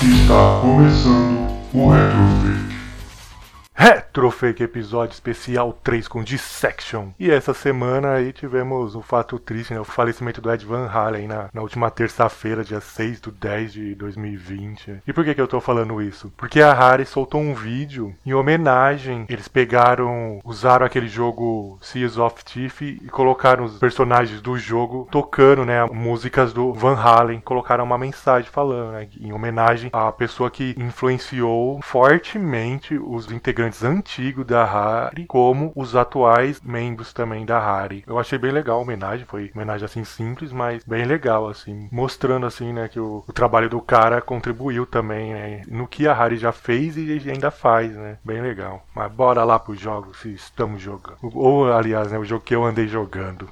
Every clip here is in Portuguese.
Está começando o Retrofit. Retrofake episódio especial 3 com Dissection. E essa semana aí tivemos um fato triste, né? O falecimento do Ed Van Halen na, na última terça-feira, dia 6 de 10 de 2020. E por que, que eu tô falando isso? Porque a Harry soltou um vídeo em homenagem. Eles pegaram, usaram aquele jogo Seas of Thief e colocaram os personagens do jogo tocando, né? Músicas do Van Halen. Colocaram uma mensagem falando, né? Em homenagem à pessoa que influenciou fortemente os integrantes antigos da Harry, como os atuais membros também da Harry. Eu achei bem legal a homenagem, foi homenagem assim simples, mas bem legal, assim, mostrando assim, né, que o, o trabalho do cara contribuiu também, né, no que a Harry já fez e ainda faz, né, bem legal. Mas bora lá pro jogo, se estamos jogando. Ou, aliás, né, o jogo que eu andei jogando.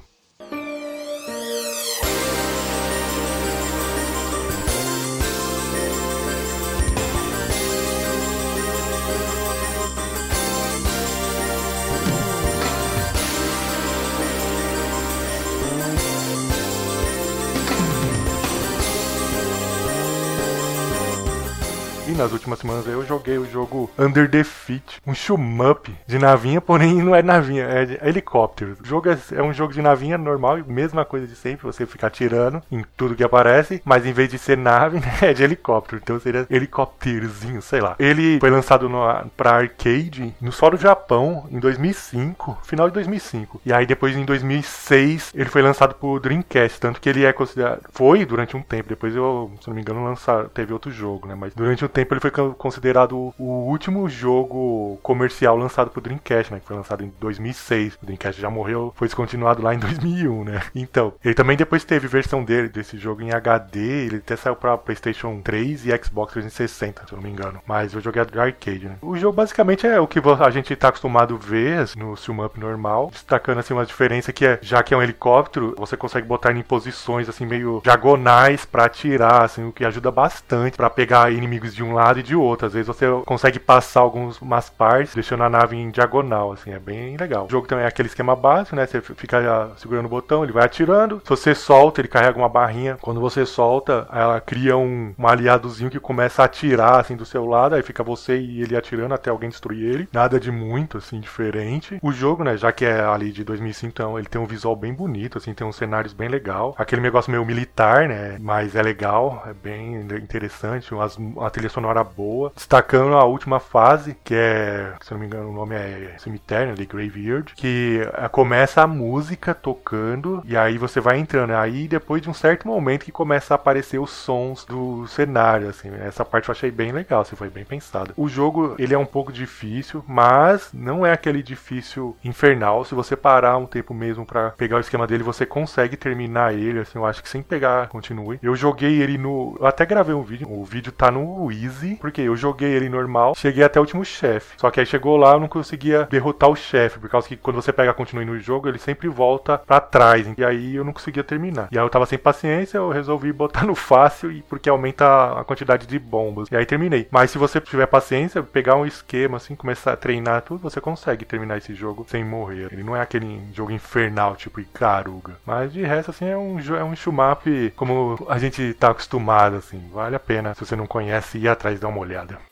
Últimas semanas eu joguei o jogo Under Defeat, um shmup de navinha, porém não é navinha, é, helicóptero. O jogo é, é, um jogo de navinha normal, mesma coisa de sempre, você ficar atirando em tudo que aparece, mas em vez de ser nave, né, é de helicóptero. Então seria helicópterozinho, sei lá. Ele foi lançado no, pra arcade no só do Japão em 2005, final de 2005. E aí depois em 2006 ele foi lançado pro Dreamcast, tanto que ele é considerado foi durante um tempo, depois eu, se não me engano, lançar teve outro jogo, né, mas durante um tempo ele foi considerado o último jogo comercial lançado pro Dreamcast, né? Que foi lançado em 2006. O Dreamcast já morreu, foi descontinuado lá em 2001, né? Então, ele também depois teve versão dele, desse jogo em HD. Ele até saiu pra PlayStation 3 e Xbox 360, se eu não me engano. Mas eu joguei de arcade, né? O jogo basicamente é o que a gente tá acostumado a ver no Zoom Up normal, destacando assim uma diferença que é, já que é um helicóptero, você consegue botar ele em posições assim meio diagonais para atirar, assim, o que ajuda bastante para pegar inimigos de um lado e de outro. Às vezes você consegue passar algumas partes, deixando a nave em diagonal, assim, é bem legal. O jogo também é aquele esquema básico, né? Você fica segurando o botão, ele vai atirando. Se você solta, ele carrega uma barrinha. Quando você solta, ela cria um, um aliadozinho que começa a atirar, assim, do seu lado. Aí fica você e ele atirando até alguém destruir ele. Nada de muito, assim, diferente. O jogo, né, já que é ali de 2005, então, ele tem um visual bem bonito, assim, tem uns cenários bem legal. Aquele negócio meio militar, né, mas é legal, é bem interessante. As, a trilha sonora boa, destacando a última fase, que é, se não me engano, o nome é Cemitério, de Graveyard, que eh, começa a música tocando e aí você vai entrando. Aí depois de um certo momento que começa a aparecer os sons do cenário, assim. Essa parte eu achei bem legal, assim, foi bem pensado. O jogo, ele é um pouco difícil, mas não é aquele difícil infernal. Se você parar um tempo mesmo para pegar o esquema dele, você consegue terminar ele, assim, eu acho que sem pegar, continue. Eu joguei ele no, eu até gravei um vídeo, o vídeo tá no Easy, porque eu joguei ele normal, cheguei até o último chefe. Só que aí chegou lá, eu não conseguia derrotar o chefe, por causa que quando você pega continue no jogo, ele sempre volta para trás. E aí eu não conseguia terminar. E aí eu tava sem paciência, eu resolvi botar no fácil e porque aumenta a quantidade de bombas. E aí terminei. Mas se você tiver paciência, pegar um esquema assim, começar a treinar tudo, você consegue terminar esse jogo sem morrer. Ele não é aquele jogo infernal tipo Icaruga. Mas de resto assim é um é um shumap como a gente tá acostumado assim. Vale a pena se você não conhece ir atrás dar uma olhada.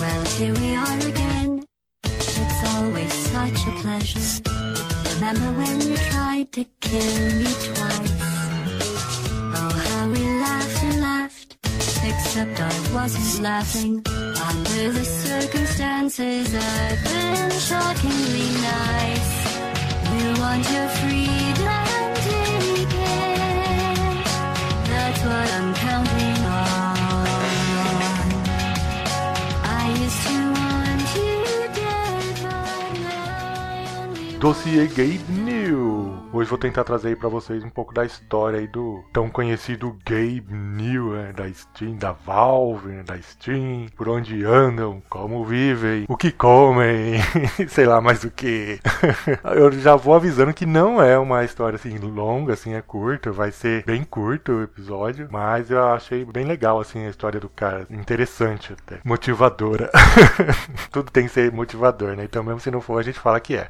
Well, here we are again. It's always such a pleasure. Remember when you tried to kill me twice? Oh, how we laughed and laughed. Except I wasn't laughing. Under the circumstances, I've been shockingly nice. You want your freedom, Dossiê Gabe New. Hoje vou tentar trazer aí pra vocês um pouco da história aí do tão conhecido Gabe New, né, da Steam, da Valve, né, da Steam, por onde andam, como vivem, o que comem, sei lá mais o que. Eu já vou avisando que não é uma história assim longa, assim, é curta, vai ser bem curto o episódio, mas eu achei bem legal assim a história do cara, interessante até, motivadora. Tudo tem que ser motivador, né? Então mesmo se não for, a gente fala que é.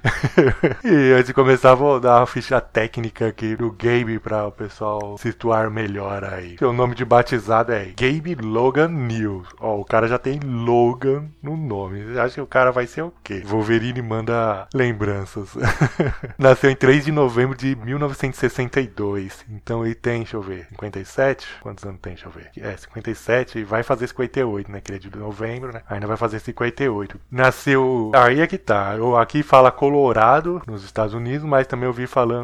e antes de começar, vou dar uma ficha técnica aqui do Gabe para o pessoal situar melhor aí. Seu nome de batizado é Gabe Logan News. Ó, o cara já tem Logan no nome. Acha que o cara vai ser o quê? Wolverine manda lembranças. Nasceu em 3 de novembro de 1962. Então ele tem, deixa eu ver, 57? Quantos anos tem? Deixa eu ver. É, 57 e vai fazer 58, né? Que ele é de novembro, né? Ainda vai fazer 58. Nasceu. Aí é que tá. Eu aqui fala Colorado, nos Estados Unidos, mas também eu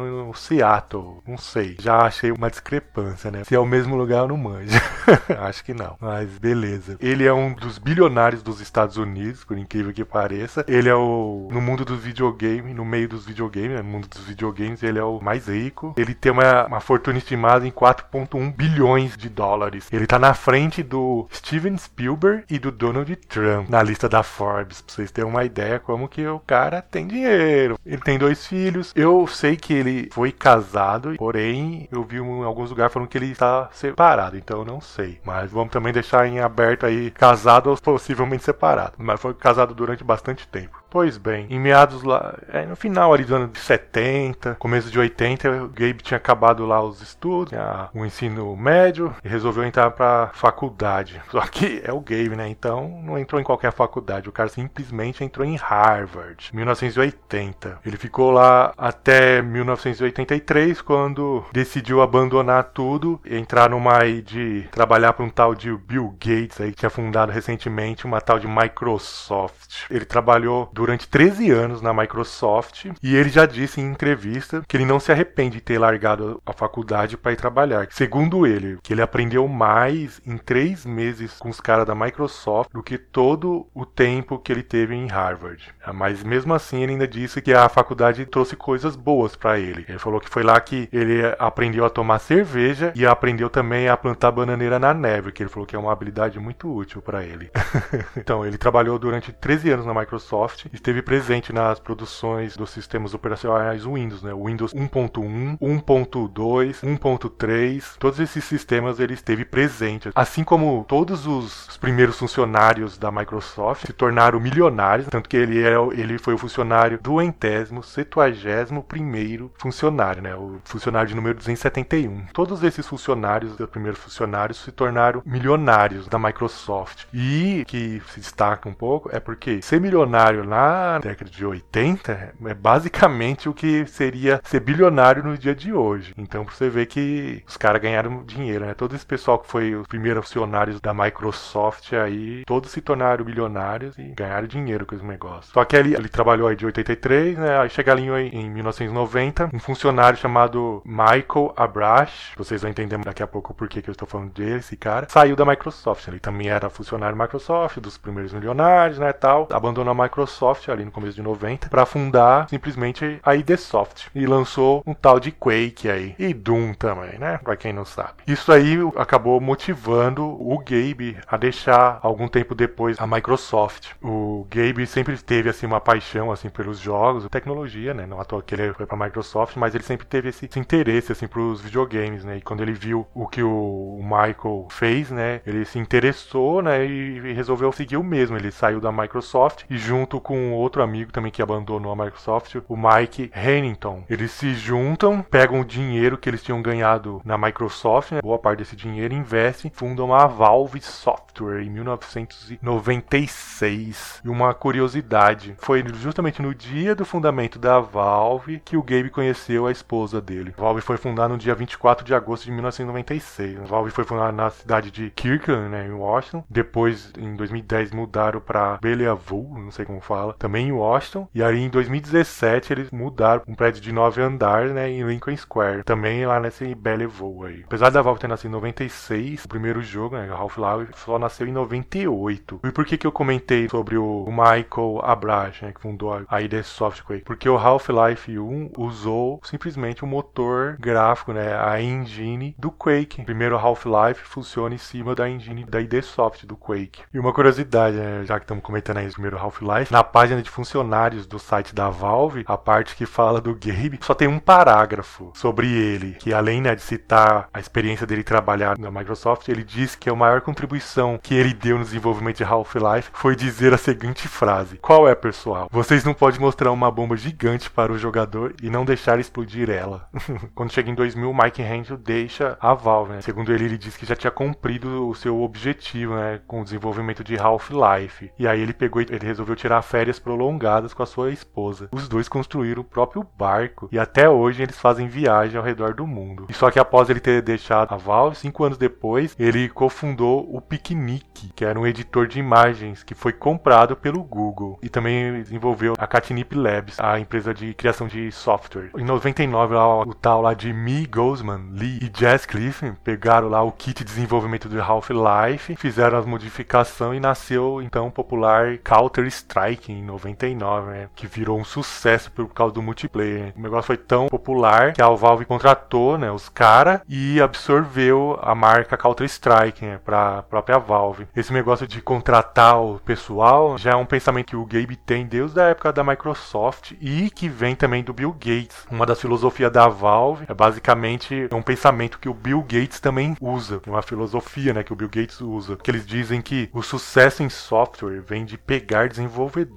falando Seattle. Não sei. Já achei uma discrepância, né? Se é o mesmo lugar, eu não manjo. Acho que não. Mas beleza. Ele é um dos bilionários dos Estados Unidos, por incrível que pareça. Ele é o. No mundo dos videogames, no meio dos videogames, né? no mundo dos videogames, ele é o mais rico. Ele tem uma, uma fortuna estimada em 4,1 bilhões de dólares. Ele tá na frente do Steven Spielberg e do Donald Trump na lista da Forbes, pra vocês terem uma ideia como que o cara tem dinheiro. Ele tem dois filhos. Eu sei que ele foi casado, porém eu vi em alguns lugares falando que ele está separado, então eu não sei. Mas vamos também deixar em aberto aí casado ou possivelmente separado. Mas foi casado durante bastante tempo. Pois bem, em meados lá, é, no final ali do ano de 70, começo de 80, o Gabe tinha acabado lá os estudos, o ensino médio e resolveu entrar pra faculdade. Só que é o Gabe, né? Então não entrou em qualquer faculdade, o cara simplesmente entrou em Harvard, 1980. Ele ficou lá até 1983, quando decidiu abandonar tudo e entrar numa aí de trabalhar para um tal de Bill Gates aí que tinha fundado recentemente uma tal de Microsoft. Ele trabalhou durante 13 anos na Microsoft e ele já disse em entrevista que ele não se arrepende de ter largado a faculdade para ir trabalhar. Segundo ele, que ele aprendeu mais em três meses com os caras da Microsoft do que todo o tempo que ele teve em Harvard. Mas mesmo assim, ele ainda disse que a faculdade trouxe coisas boas para ele. Ele falou que foi lá que ele aprendeu a tomar cerveja e aprendeu também a plantar bananeira na neve, que ele falou que é uma habilidade muito útil para ele. então, ele trabalhou durante 13 anos na Microsoft esteve presente nas produções dos sistemas operacionais Windows, né? Windows 1.1, 1.2, 1.3, todos esses sistemas ele esteve presente. Assim como todos os primeiros funcionários da Microsoft se tornaram milionários, tanto que ele, era, ele foi o funcionário do entésimo, septuagésimo primeiro funcionário, né? O funcionário de número 271. Todos esses funcionários, os primeiros funcionários, se tornaram milionários da Microsoft. E que se destaca um pouco é porque ser milionário na década de 80 é basicamente o que seria ser bilionário no dia de hoje. Então você vê que os caras ganharam dinheiro, né? Todo esse pessoal que foi os primeiros funcionários da Microsoft aí, todos se tornaram bilionários e ganharam dinheiro com esse negócio. Só que ele, ele trabalhou aí de 83, né? Aí chega ali em 1990, um funcionário chamado Michael Abrash, vocês vão entender daqui a pouco por que, que eu estou falando dele, esse cara, saiu da Microsoft. Ele também era funcionário da Microsoft, dos primeiros milionários, né, tal. Abandonou a Microsoft ali no começo de 90 para fundar simplesmente a ID Soft e lançou um tal de Quake aí e Doom também, né? Para quem não sabe. Isso aí acabou motivando o Gabe a deixar algum tempo depois a Microsoft. O Gabe sempre teve assim uma paixão assim pelos jogos, tecnologia, né? Não à toa que ele foi para Microsoft, mas ele sempre teve esse, esse interesse assim os videogames, né? E quando ele viu o que o Michael fez, né? Ele se interessou, né? E resolveu seguir o mesmo. Ele saiu da Microsoft e junto com outro amigo também que abandonou a Microsoft, o Mike Hennington. Eles se juntam, pegam o dinheiro que eles tinham ganhado na Microsoft, né? boa parte desse dinheiro, investem, fundam a Valve Software em 1996. E uma curiosidade, foi justamente no dia do fundamento da Valve que o Gabe conheceu a esposa dele. A Valve foi fundada no dia 24 de agosto de 1996. A Valve foi fundada na cidade de Kirkland, né, em Washington. Depois, em 2010, mudaram para Bellevue, não sei como fala também em Washington. E aí em 2017 eles mudaram um prédio de nove andares, né, em Lincoln Square, também lá nesse Bellevue aí. Apesar da Valve ter nascido em 96, o primeiro jogo, né, Half-Life, só nasceu em 98. E por que que eu comentei sobre o Michael Abrash, né, que fundou a ID Software? Porque o Half-Life 1 usou simplesmente o motor gráfico, né, a engine do Quake. O primeiro Half-Life funciona em cima da engine da ID Soft do Quake. E uma curiosidade, né, já que estamos comentando aí o primeiro Half-Life, na página de funcionários do site da Valve, a parte que fala do Gabe, só tem um parágrafo sobre ele, que além né, de citar a experiência dele trabalhar na Microsoft, ele diz que a maior contribuição que ele deu no desenvolvimento de Half-Life foi dizer a seguinte frase: Qual é, pessoal? Vocês não podem mostrar uma bomba gigante para o jogador e não deixar explodir ela. Quando chega em 2000, Mike Handel deixa a Valve. Né? Segundo ele, ele disse que já tinha cumprido o seu objetivo né, com o desenvolvimento de Half-Life. E aí ele pegou e ele resolveu tirar férias prolongadas com a sua esposa. Os dois construíram o próprio barco e até hoje eles fazem viagem ao redor do mundo. E só que após ele ter deixado a Valve, cinco anos depois, ele cofundou o Picnic, que era um editor de imagens que foi comprado pelo Google e também desenvolveu a Catnip Labs, a empresa de criação de software. Em 99, lá, o tal lá de Me Gozman, Lee e Jess Clifton pegaram lá o kit de desenvolvimento do Half-Life, fizeram as modificações e nasceu então o popular Counter-Strike em 99, né, que virou um sucesso por causa do multiplayer. O negócio foi tão popular que a Valve contratou né, os caras e absorveu a marca Counter-Strike né, para a própria Valve. Esse negócio de contratar o pessoal já é um pensamento que o Gabe tem desde a época da Microsoft e que vem também do Bill Gates. Uma das filosofias da Valve é basicamente um pensamento que o Bill Gates também usa, uma filosofia né, que o Bill Gates usa, que eles dizem que o sucesso em software vem de pegar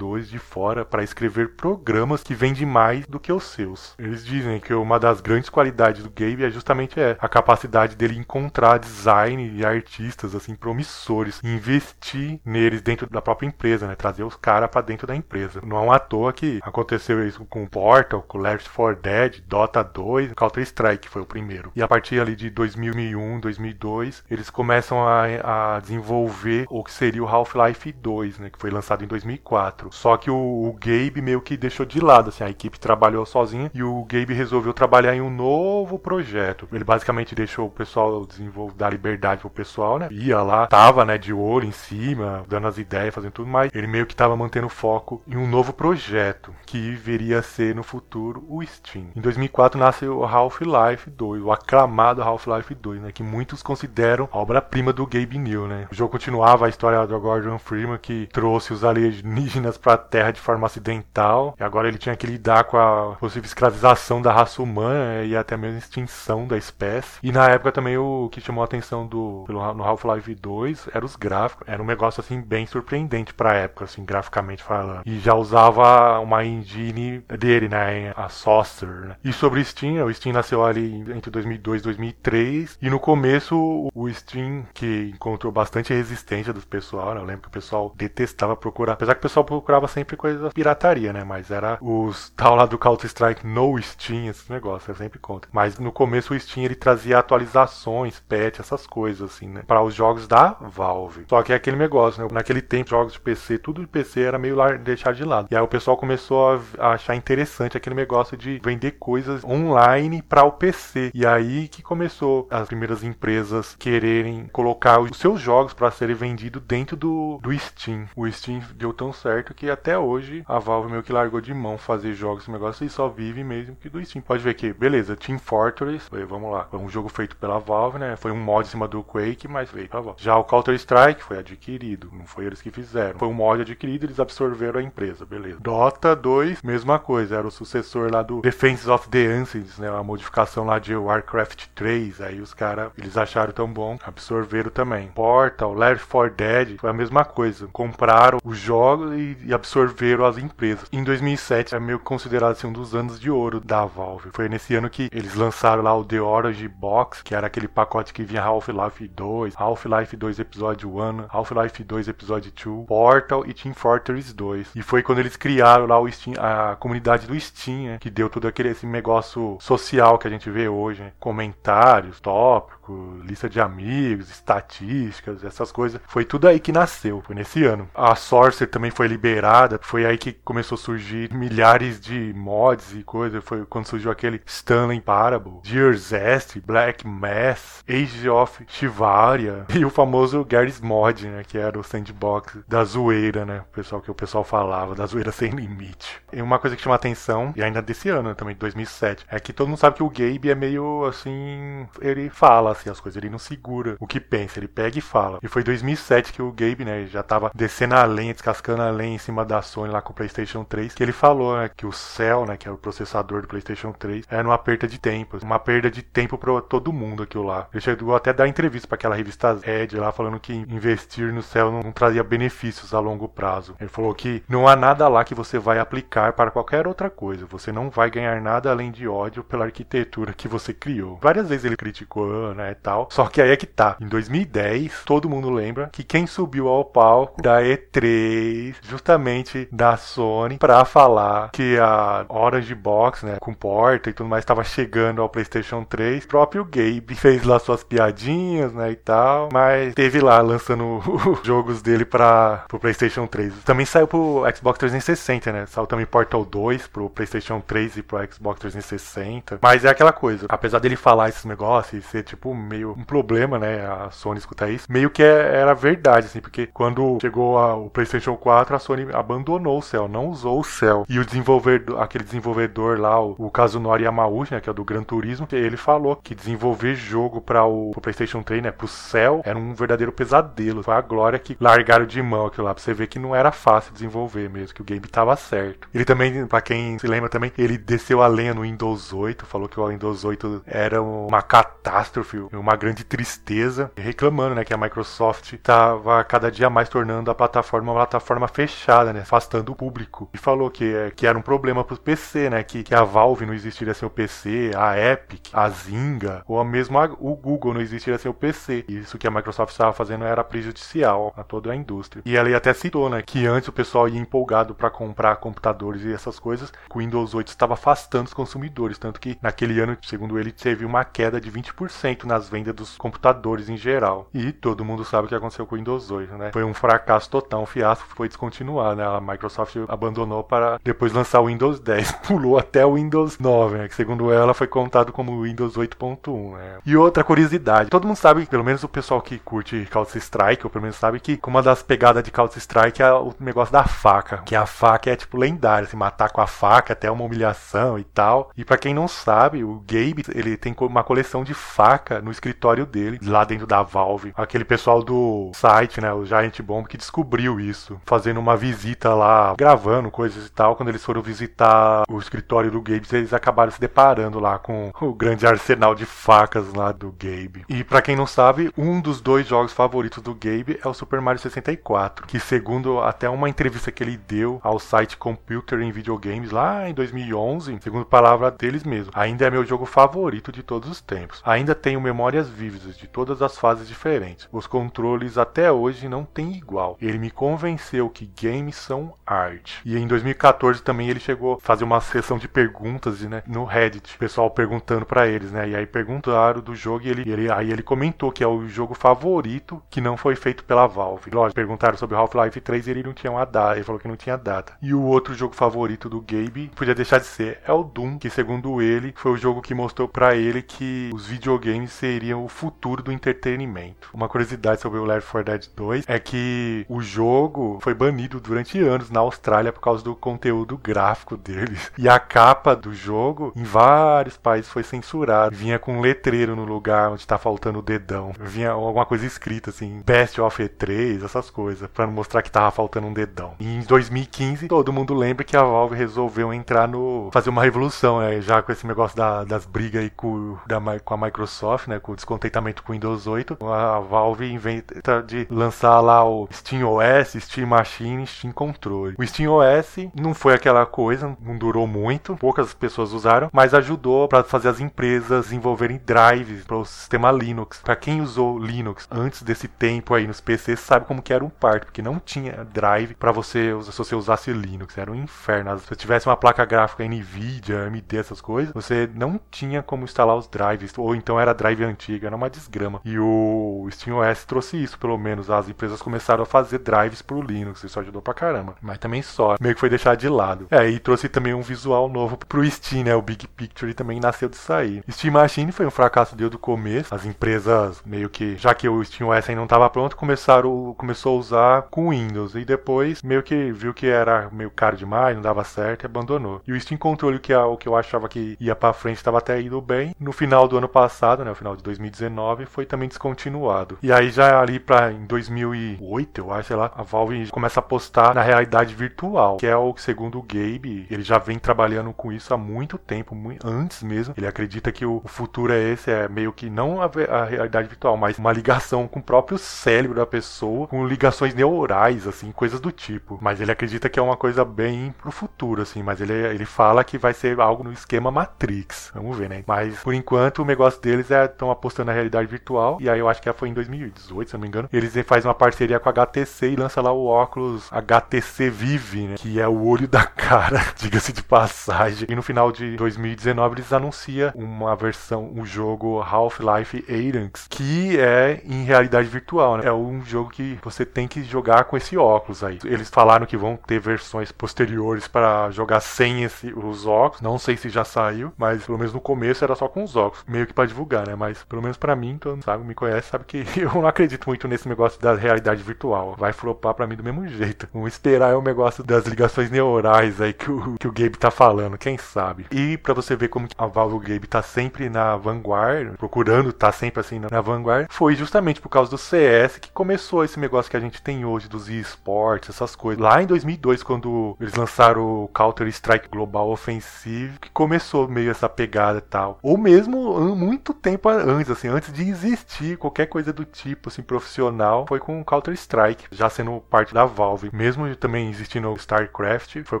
de fora para escrever programas que vendem mais do que os seus. Eles dizem que uma das grandes qualidades do Gabe é justamente é, a capacidade dele encontrar design e artistas assim promissores investir neles dentro da própria empresa, né, trazer os caras para dentro da empresa. Não é um à toa que aconteceu isso com Portal, com Left 4 Dead, Dota 2, Counter Strike foi o primeiro. E a partir ali de 2001, 2002, eles começam a, a desenvolver o que seria o Half-Life 2, né, que foi lançado em 2004. Só que o, o, Gabe meio que deixou de lado, assim, a equipe trabalhou sozinha e o Gabe resolveu trabalhar em um novo projeto. Ele basicamente deixou o pessoal desenvolver, dar liberdade pro pessoal, né? Ia lá, tava, né, de olho em cima, dando as ideias, fazendo tudo, mas ele meio que tava mantendo foco em um novo projeto que viria a ser no futuro o Steam. Em 2004 nasce o Half-Life 2, o aclamado Half-Life 2, né, que muitos consideram a obra-prima do Gabe New, né? O jogo continuava a história do Gordon Freeman que trouxe os alienígenas para a Terra de forma acidental e agora ele tinha que lidar com a possível escravização da raça humana né, e até mesmo extinção da espécie. E na época também o que chamou a atenção do pelo, no Half-Life 2 era os gráficos, era um negócio assim bem surpreendente para a época, assim, graficamente falando. E já usava uma engine dele, né, a Saucer, né? E sobre Steam, o Steam nasceu ali entre 2002 e 2003 e no começo o Steam que encontrou bastante resistência do pessoal, né? Eu lembro que o pessoal detestava procurar, apesar que o pessoal procurava sempre coisas pirataria, né? Mas era os tal lá do Counter Strike no Steam, esse negócio, eu sempre conto. Mas no começo o Steam ele trazia atualizações, patch, essas coisas assim, né? Para os jogos da Valve. Só que é aquele negócio, né? Naquele tempo jogos de PC, tudo de PC era meio lá deixar de lado. E aí o pessoal começou a achar interessante aquele negócio de vender coisas online para o PC. E aí que começou as primeiras empresas quererem colocar os seus jogos para serem vendidos dentro do, do Steam. O Steam deu tão certo que até hoje a Valve meio que largou de mão fazer jogos esse negócio e só vive mesmo que do Steam. Pode ver que, beleza, Team Fortress, vamos lá, foi um jogo feito pela Valve, né? Foi um mod em cima do Quake, mas veio pra Valve. Já o Counter Strike foi adquirido, não foi eles que fizeram. Foi um mod adquirido, eles absorveram a empresa, beleza. Dota 2, mesma coisa, era o sucessor lá do Defense of the Ancients, né? A modificação lá de Warcraft 3. Aí os caras, eles acharam tão bom, absorveram também. Portal, Left 4 Dead, foi a mesma coisa. Compraram os jogos e, e absorveram as empresas. Em 2007 é meio considerado assim, um dos anos de ouro da Valve. Foi nesse ano que eles lançaram lá o The Orange Box, que era aquele pacote que vinha Half-Life 2, Half-Life 2 Episódio 1, Half-Life 2 Episódio 2, Portal e Team Fortress 2. E foi quando eles criaram lá o Steam, a comunidade do Steam, né, que deu todo aquele esse negócio social que a gente vê hoje, né? comentários, tópicos lista de amigos, estatísticas, essas coisas. Foi tudo aí que nasceu, foi nesse ano. A Sorcerer também foi liberada, foi aí que começou a surgir milhares de mods e coisas. Foi quando surgiu aquele Stanley Parable, Dear Zest, Black Mass, Age of Shivaria e o famoso Garry's Mod, né, que era o sandbox da zoeira, né, o pessoal que o pessoal falava, da zoeira sem limite. E uma coisa que chama atenção, e ainda desse ano, né, também de 2007, é que todo mundo sabe que o Gabe é meio assim, ele fala assim as coisas, ele não segura o que pensa, ele pega e fala. E foi 2007 que o Gabe, né, já tava descendo a lenha, descascando a lenha em cima da Sony lá com o PlayStation 3, que ele falou, né, que o Cell, né, que é o processador do PlayStation 3, era uma perda de tempo, uma perda de tempo para todo mundo aquilo lá. Ele chegou até a dar entrevista para aquela revista Ed lá falando que investir no Cell não, não trazia benefícios a longo prazo. Ele falou que não há nada lá que você vai aplicar para qualquer outra coisa. Você não vai ganhar nada além de ódio pela arquitetura que você criou. Várias vezes ele criticou, né, e tal. Só que aí é que tá. Em 2010, todo mundo lembra que quem subiu ao palco da E3, justamente da Sony, para falar que a Orange Box, né, com porta e tudo mais, estava chegando ao PlayStation 3. O próprio Gabe fez lá suas piadinhas, né, e tal, mas teve lá lançando os jogos dele para pro PlayStation 3. Também saiu pro Xbox 360, né? Saiu também Portal 2 pro PlayStation 3 e pro Xbox 360. Mas é aquela coisa, apesar dele falar esses negócios e ser tipo meio um problema, né, a Sony escutar isso, meio que é, era verdade assim, porque quando chegou a, o PlayStation 4, a Sony abandonou o Cell, não usou o Cell. E o desenvolvedor, aquele desenvolvedor lá, o, o Kazunori Yamauchi, né, que é do Gran Turismo, ele falou que desenvolver jogo para o PlayStation 3, né, pro Cell, era um verdadeiro pesadelo. Foi a glória que largaram de mão aquilo lá, pra você ver que não era fácil desenvolver mesmo, que o game tava certo. Ele também, para quem se lembra também, ele desceu a lenha no Windows 8, falou que o Windows 8 era uma catástrofe, uma grande tristeza, reclamando, né, que a Microsoft tava cada dia mais tornando a plataforma uma plataforma fechada, né, afastando o público. E falou que, que era um problema pro PC, né, que, que a Valve não existiria sem o PC, a Epic, a Zynga, ou mesmo a, o Google não existiria sem o PC. Isso que a Microsoft estava fazendo era prejudicial a toda a indústria. E ela até citou, né, que antes o pessoal ia empolgado para comprar computadores e essas coisas, o Windows 8 estava afastando os consumidores, tanto que naquele ano, segundo ele, teve uma queda de 20% nas vendas dos computadores em geral. E todo mundo sabe o que aconteceu com o Windows 8, né? Foi um fracasso total, um fiasco, foi descontinuado, né? A Microsoft abandonou para depois lançar o Windows 10, pulou até o Windows 9, né? Que segundo ela foi contado como Windows 8.1, né? E outra curiosidade, todo mundo sabe, pelo menos o pessoal que curte Counter Strike, ou pelo menos sabe que uma das pegadas de Counter Strike é o negócio da faca, que a faca é tipo lendária, se matar com a faca até uma humilhação e tal. E para quem não sabe, o Gabe, ele tem uma coleção de faca no escritório dele, lá dentro da Valve. Aquele pessoal do site, né, o Giant Bomb que descobriu isso, fazendo uma visita lá, gravando coisas e tal. Quando eles foram visitar o escritório do Gabe, eles acabaram se deparando lá com o grande arsenal de facas lá do Gabe. E para quem não sabe, um dos dois jogos favoritos do Gabe é o Super Mario 64, que segundo até uma entrevista que ele deu ao site Computer em Videogames lá em 2011, segundo palavra deles mesmo, ainda é meu jogo favorito de todos os tempos. Ainda tenho memórias vívidas de todas as fases diferentes. Os controles até hoje não têm igual. Ele me convenceu que games são arte. E em 2014 também ele chegou a fazer uma sessão de perguntas né, no Reddit, pessoal perguntando para eles, né? E aí perguntaram do jogo e ele, ele, aí ele comentou que é o jogo favorito que não foi feito pela Valve. Lógico, perguntaram sobre Half-Life 3 e ele não tinha uma data, ele falou que não tinha data. E o outro jogo favorito do Gabe, podia deixar de ser, é o Doom, que segundo ele, foi o jogo que mostrou para ele que os videogames seriam o futuro do entretenimento. Uma curiosidade sobre o Left 4 Dead 2 é que o jogo foi banido durante anos na Austrália por causa do conteúdo gráfico deles. E a capa do jogo, em vários países, foi censurada. Vinha com um letreiro no lugar onde tá faltando o dedão. Vinha alguma coisa escrita assim, Best of E3, essas coisas, para mostrar que tava faltando um dedão. E em 2015, todo mundo lembra que a Valve resolveu entrar no. fazer uma revolução, né? Já com esse negócio da, das brigas aí com, da, com a Microsoft, né? Com o descontentamento com o Windows 8. A Valve inventa de lançar lá o Steam OS, Steam Machine, Steam Controle. O Steam OS não foi aquela coisa, não durou muito, poucas pessoas usaram, mas ajudou para fazer as empresas desenvolverem drives para o sistema Linux. Para quem usou Linux antes desse tempo aí nos PCs, sabe como que era um parto, porque não tinha drive para você se você usasse Linux, era um inferno. Se você tivesse uma placa gráfica Nvidia, AMD, essas coisas, você não tinha como instalar os drives, ou então era drive Drive antiga, era uma desgrama. E o SteamOS trouxe isso, pelo menos. As empresas começaram a fazer drives pro Linux, isso ajudou pra caramba. Mas também só, meio que foi deixado de lado. É, e trouxe também um visual novo pro Steam, né? O Big Picture também nasceu de sair. Steam Machine foi um fracasso desde o começo. As empresas meio que, já que o SteamOS ainda não estava pronto, começaram começou a usar com Windows e depois meio que viu que era meio caro demais, não dava certo e abandonou. E o Steam Control, que é o que eu achava que ia para frente, estava até indo bem. No final do ano passado, né, final de 2019, foi também descontinuado. E aí já ali para em 2008, eu acho, sei lá, a Valve começa a apostar na realidade virtual, que é o segundo o Gabe, ele já vem trabalhando com isso há muito tempo, muito, antes mesmo. Ele acredita que o, futuro é esse, é meio que não a, a realidade virtual, mas uma ligação com o próprio cérebro da pessoa, com ligações neurais, assim, coisas do tipo. Mas ele acredita que é uma coisa bem pro futuro, assim, mas ele, ele fala que vai ser algo no esquema Matrix. Vamos ver, né? Mas por enquanto o negócio deles é estão apostando na realidade virtual. E aí eu acho que foi em 2018, se não me engano. Eles fazem uma parceria com a HTC e lança lá o óculos HTC Vive, né? Que é o olho da cara, diga-se de passagem. E no final de 2019 eles anunciam uma versão, um jogo Half-Life Alyx, que é em realidade virtual, né? É um jogo que você tem que jogar com esse óculos aí. Eles falaram que vão ter versões posteriores para jogar sem esse, os óculos. Não sei se já saiu, mas pelo menos no começo era só com os óculos, meio que para divulgar, né? Mas pelo menos para mim, todo mundo sabe, me conhece, sabe que eu não acredito muito nesse negócio da realidade virtual. Vai flopar para mim do mesmo jeito. Vamos esperar é o negócio das ligações neurais aí que o, que o Gabe tá falando, quem sabe. E para você ver como a Valve Gabe tá sempre na vanguarda, procurando tá sempre assim na, na vanguarda, foi justamente por causa do CS que começou esse negócio que a gente tem hoje dos esportes, essas coisas. Lá em 2002, quando eles lançaram o Counter Strike Global Offensive, que começou meio essa pegada e tal. Ou mesmo muito tempo antes, assim, antes de existir qualquer coisa do tipo, assim, profissional, foi com o Counter Strike, já sendo parte da Valve. Mesmo também existindo StarCraft, foi o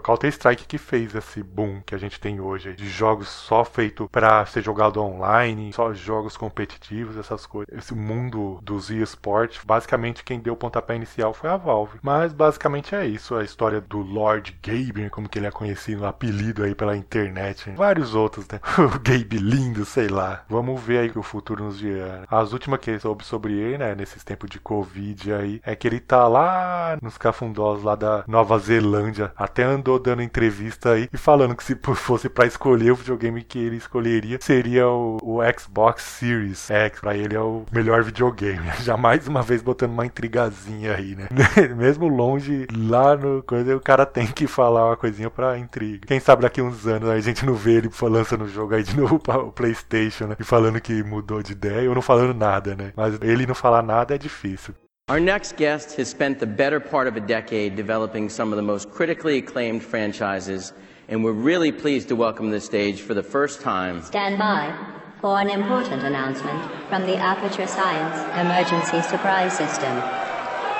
Counter Strike que fez esse boom que a gente tem hoje, de jogos só feito para ser jogado online, só jogos competitivos, essas coisas. Esse mundo dos esportes, basicamente quem deu o pontapé inicial foi a Valve. Mas basicamente é isso, a história do Lord Gabe, como que ele é conhecido, apelido aí pela internet. Vários outros, né? o Gabe lindo, sei lá. Vamos ver aí que o futuro nos dirá. As últimas que soube sobre ele, né, nesses tempos de Covid aí, é que ele tá lá nos cafundós lá da Nova Zelândia. Até andou dando entrevista aí e falando que se fosse para escolher o videogame que ele escolheria, seria o, o Xbox Series X. Pra ele é o melhor videogame. Já mais uma vez botando uma intrigazinha aí, né? Mesmo longe, lá no coisa, o cara tem que falar uma coisinha pra intriga. Quem sabe daqui uns anos a gente não vê ele lançando o jogo aí de novo para o PlayStation, né? E falando que mudou de ideia ou não falando nada, né? Mas ele não falar nada é difícil. Our next guest has spent the better part of a decade developing some of the most critically acclaimed franchises, and we're really pleased to welcome the stage for the first time. Stand by for an important announcement from the Aperture Science Emergency Surprise System.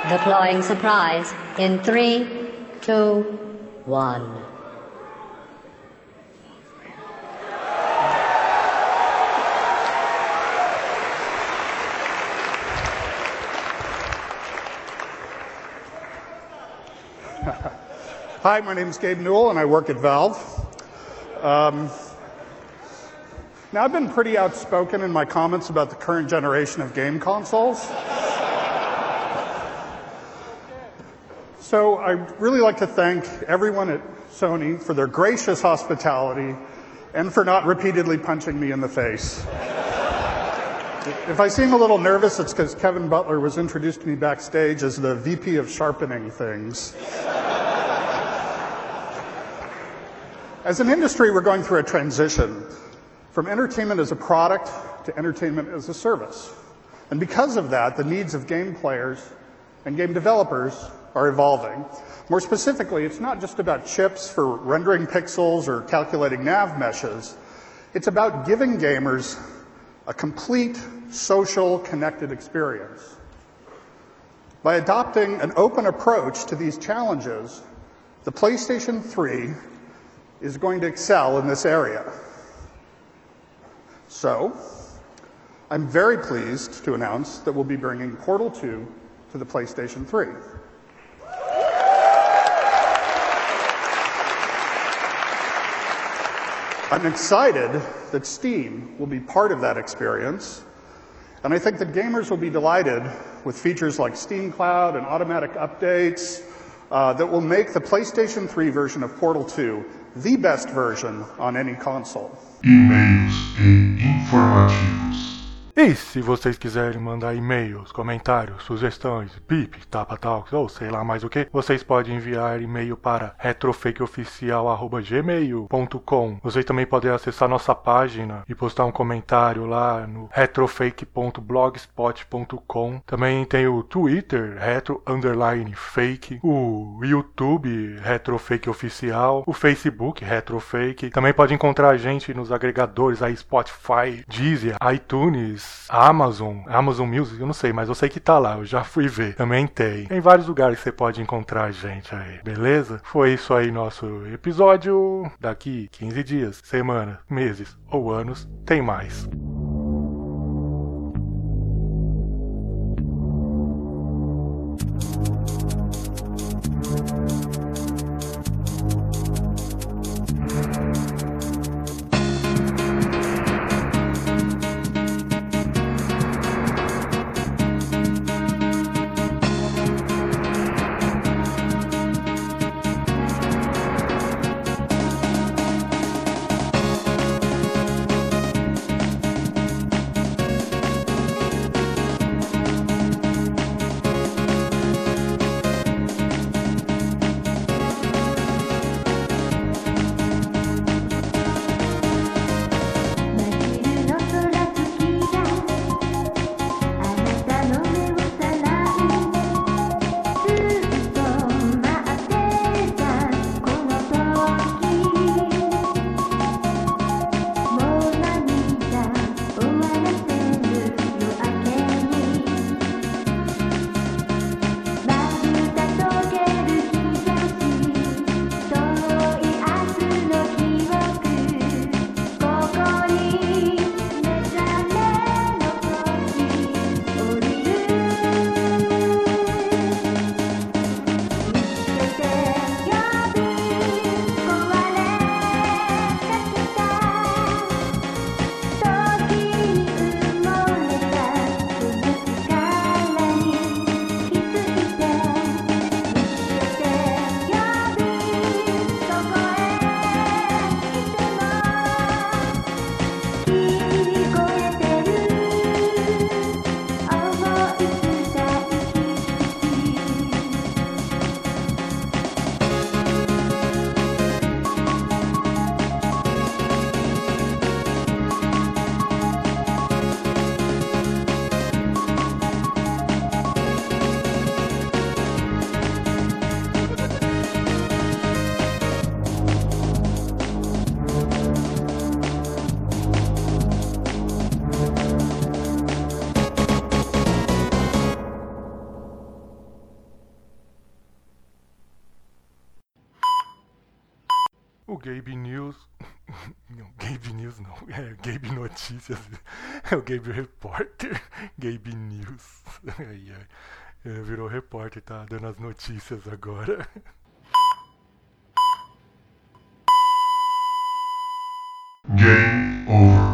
Deploying surprise in three, two, one. Hi, my name is Gabe Newell, and I work at Valve. Um, now, I've been pretty outspoken in my comments about the current generation of game consoles. So, I'd really like to thank everyone at Sony for their gracious hospitality and for not repeatedly punching me in the face. If I seem a little nervous, it's because Kevin Butler was introduced to me backstage as the VP of sharpening things. As an industry, we're going through a transition from entertainment as a product to entertainment as a service. And because of that, the needs of game players and game developers are evolving. More specifically, it's not just about chips for rendering pixels or calculating nav meshes. It's about giving gamers a complete social connected experience. By adopting an open approach to these challenges, the PlayStation 3 is going to excel in this area. So, I'm very pleased to announce that we'll be bringing Portal 2 to the PlayStation 3. I'm excited that Steam will be part of that experience And I think that gamers will be delighted with features like Steam Cloud and automatic updates uh, that will make the PlayStation 3 version of Portal 2 the best version on any console. E-mails. E se vocês quiserem mandar e-mails, comentários, sugestões, bip, tapa talks ou sei lá mais o que, vocês podem enviar e-mail para retrofakeoficial@gmail.com. Vocês também podem acessar nossa página e postar um comentário lá no retrofake.blogspot.com. Também tem o Twitter retro underline fake, o YouTube retrofake oficial, o Facebook retrofake. Também pode encontrar a gente nos agregadores aí Spotify, Deezer, iTunes Amazon, Amazon Music, eu não sei, mas eu sei que tá lá, eu já fui ver. Também tem. Tem vários lugares que você pode encontrar a gente aí, beleza? Foi isso aí nosso episódio. Daqui 15 dias, semanas, meses ou anos, tem mais. Gabe News. Não, Gabe News não. É Gabe Notícias. É o Gabe Repórter. Gabe News. É, virou repórter, tá dando as notícias agora. Game over.